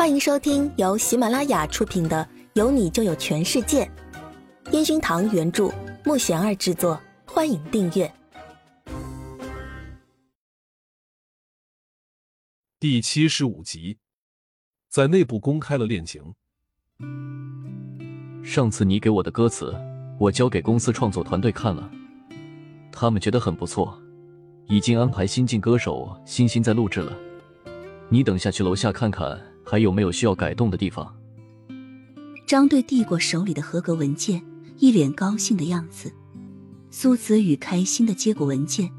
欢迎收听由喜马拉雅出品的《有你就有全世界》，烟熏堂原著，木贤儿制作。欢迎订阅第七十五集，在内部公开了恋情。上次你给我的歌词，我交给公司创作团队看了，他们觉得很不错，已经安排新晋歌手欣欣在录制了。你等下去楼下看看，还有没有需要改动的地方。张队递过手里的合格文件，一脸高兴的样子。苏子宇开心的接过文件，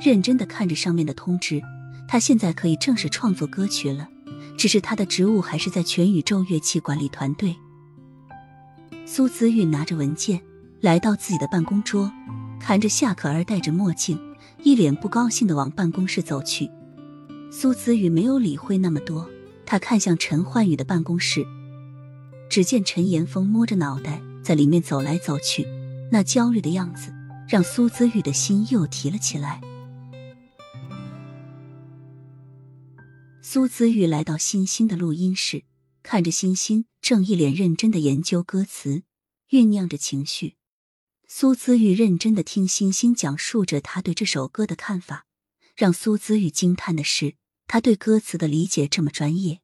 认真的看着上面的通知。他现在可以正式创作歌曲了，只是他的职务还是在全宇宙乐器管理团队。苏子玉拿着文件来到自己的办公桌，看着夏可儿戴着墨镜，一脸不高兴的往办公室走去。苏子宇没有理会那么多，他看向陈焕宇的办公室，只见陈岩峰摸着脑袋在里面走来走去，那焦虑的样子让苏子玉的心又提了起来。苏子玉来到欣欣的录音室，看着欣欣正一脸认真的研究歌词，酝酿着情绪。苏子玉认真的听欣欣讲述着他对这首歌的看法，让苏子玉惊叹的是。他对歌词的理解这么专业。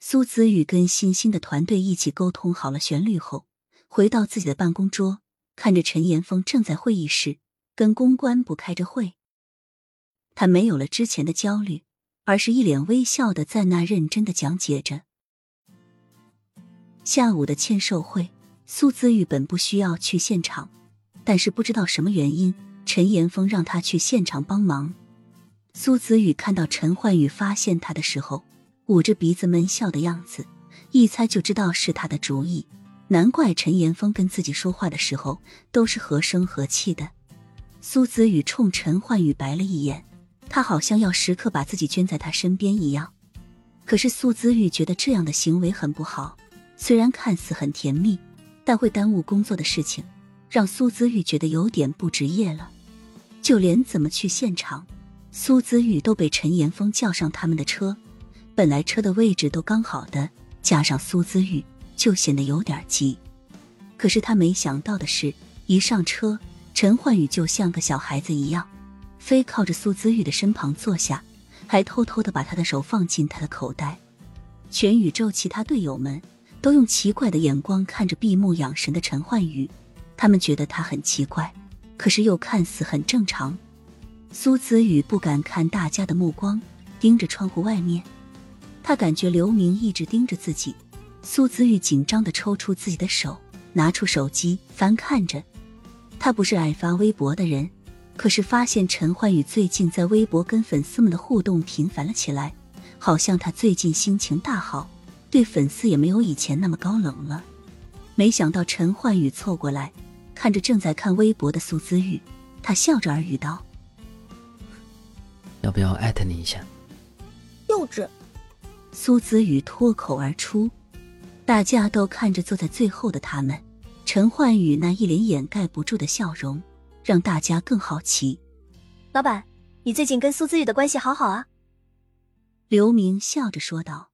苏子宇跟欣欣的团队一起沟通好了旋律后，回到自己的办公桌，看着陈岩峰正在会议室跟公关部开着会。他没有了之前的焦虑，而是一脸微笑的在那认真的讲解着。下午的签售会，苏子玉本不需要去现场，但是不知道什么原因，陈岩峰让他去现场帮忙。苏子宇看到陈焕宇发现他的时候，捂着鼻子闷笑的样子，一猜就知道是他的主意。难怪陈岩峰跟自己说话的时候都是和声和气的。苏子宇冲陈焕宇白了一眼，他好像要时刻把自己圈在他身边一样。可是苏子宇觉得这样的行为很不好，虽然看似很甜蜜，但会耽误工作的事情，让苏子玉觉得有点不职业了。就连怎么去现场。苏子玉都被陈岩峰叫上他们的车，本来车的位置都刚好的，加上苏子玉就显得有点急。可是他没想到的是，一上车，陈焕宇就像个小孩子一样，非靠着苏子玉的身旁坐下，还偷偷的把他的手放进他的口袋。全宇宙其他队友们都用奇怪的眼光看着闭目养神的陈焕宇，他们觉得他很奇怪，可是又看似很正常。苏子宇不敢看大家的目光，盯着窗户外面。他感觉刘明一直盯着自己。苏子玉紧张的抽出自己的手，拿出手机翻看着。他不是爱发微博的人，可是发现陈焕宇最近在微博跟粉丝们的互动频繁了起来，好像他最近心情大好，对粉丝也没有以前那么高冷了。没想到陈焕宇凑过来，看着正在看微博的苏子玉，他笑着耳语道。要不要艾特你一下？幼稚！苏子宇脱口而出。大家都看着坐在最后的他们，陈焕宇那一脸掩盖不住的笑容，让大家更好奇。老板，你最近跟苏子玉的关系好好啊？刘明笑着说道。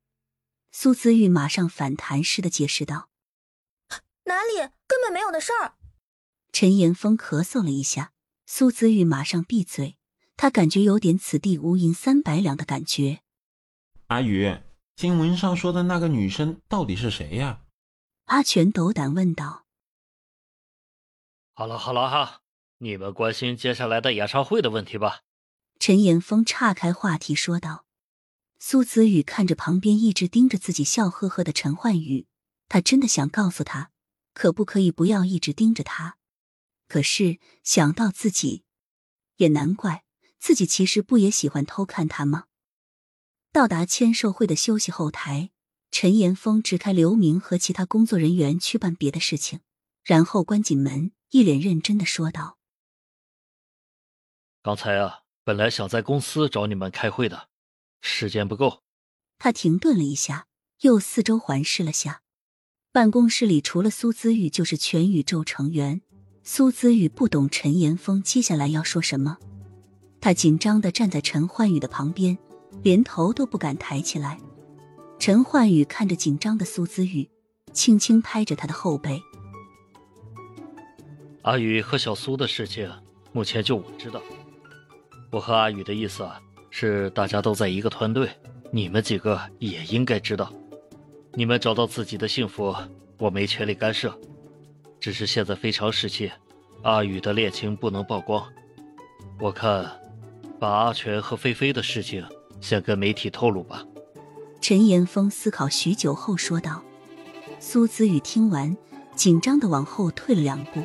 苏子玉马上反弹似的解释道：“哪里，根本没有的事儿。”陈岩峰咳嗽了一下，苏子玉马上闭嘴。他感觉有点“此地无银三百两”的感觉。阿宇，新闻上说的那个女生到底是谁呀？阿全斗胆问道。好了好了哈，你们关心接下来的演唱会的问题吧。陈岩峰岔开话题说道。苏子宇看着旁边一直盯着自己笑呵呵的陈焕宇，他真的想告诉他，可不可以不要一直盯着他？可是想到自己，也难怪。自己其实不也喜欢偷看他吗？到达签售会的休息后台，陈岩峰支开刘明和其他工作人员去办别的事情，然后关紧门，一脸认真的说道：“刚才啊，本来想在公司找你们开会的，时间不够。”他停顿了一下，又四周环视了下，办公室里除了苏姿玉就是全宇宙成员。苏姿玉不懂陈岩峰接下来要说什么。他紧张的站在陈焕宇的旁边，连头都不敢抬起来。陈焕宇看着紧张的苏子玉，轻轻拍着他的后背。阿宇和小苏的事情，目前就我知道。我和阿宇的意思啊，是大家都在一个团队，你们几个也应该知道。你们找到自己的幸福，我没权利干涉。只是现在非常时期，阿宇的恋情不能曝光。我看，把阿全和菲菲的事情先跟媒体透露吧。陈岩峰思考许久后说道。苏子宇听完，紧张的往后退了两步。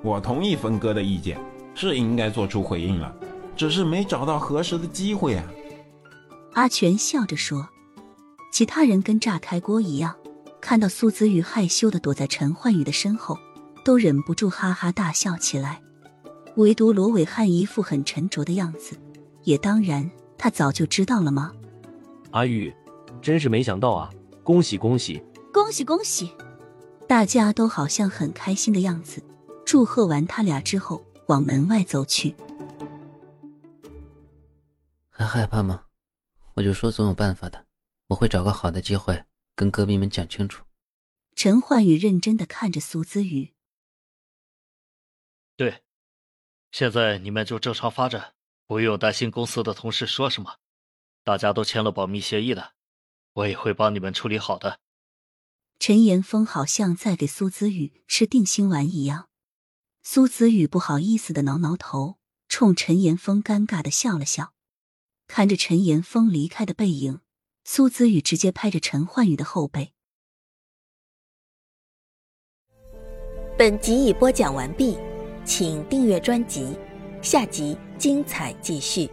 我同意峰哥的意见，是应该做出回应了，只是没找到合适的机会啊。阿全笑着说，其他人跟炸开锅一样，看到苏子宇害羞的躲在陈焕宇的身后，都忍不住哈哈大笑起来。唯独罗伟汉一副很沉着的样子，也当然，他早就知道了吗？阿玉，真是没想到啊！恭喜恭喜，恭喜恭喜！大家都好像很开心的样子。祝贺完他俩之后，往门外走去。还害怕吗？我就说总有办法的，我会找个好的机会跟歌迷们讲清楚。陈焕宇认真的看着苏姿宇。对，现在你们就正常发展，不用担心公司的同事说什么。大家都签了保密协议的，我也会帮你们处理好的。陈岩峰好像在给苏子宇吃定心丸一样。苏子宇不好意思的挠挠头，冲陈岩峰尴尬的笑了笑。看着陈岩峰离开的背影，苏子宇直接拍着陈焕宇的后背。本集已播讲完毕，请订阅专辑，下集精彩继续。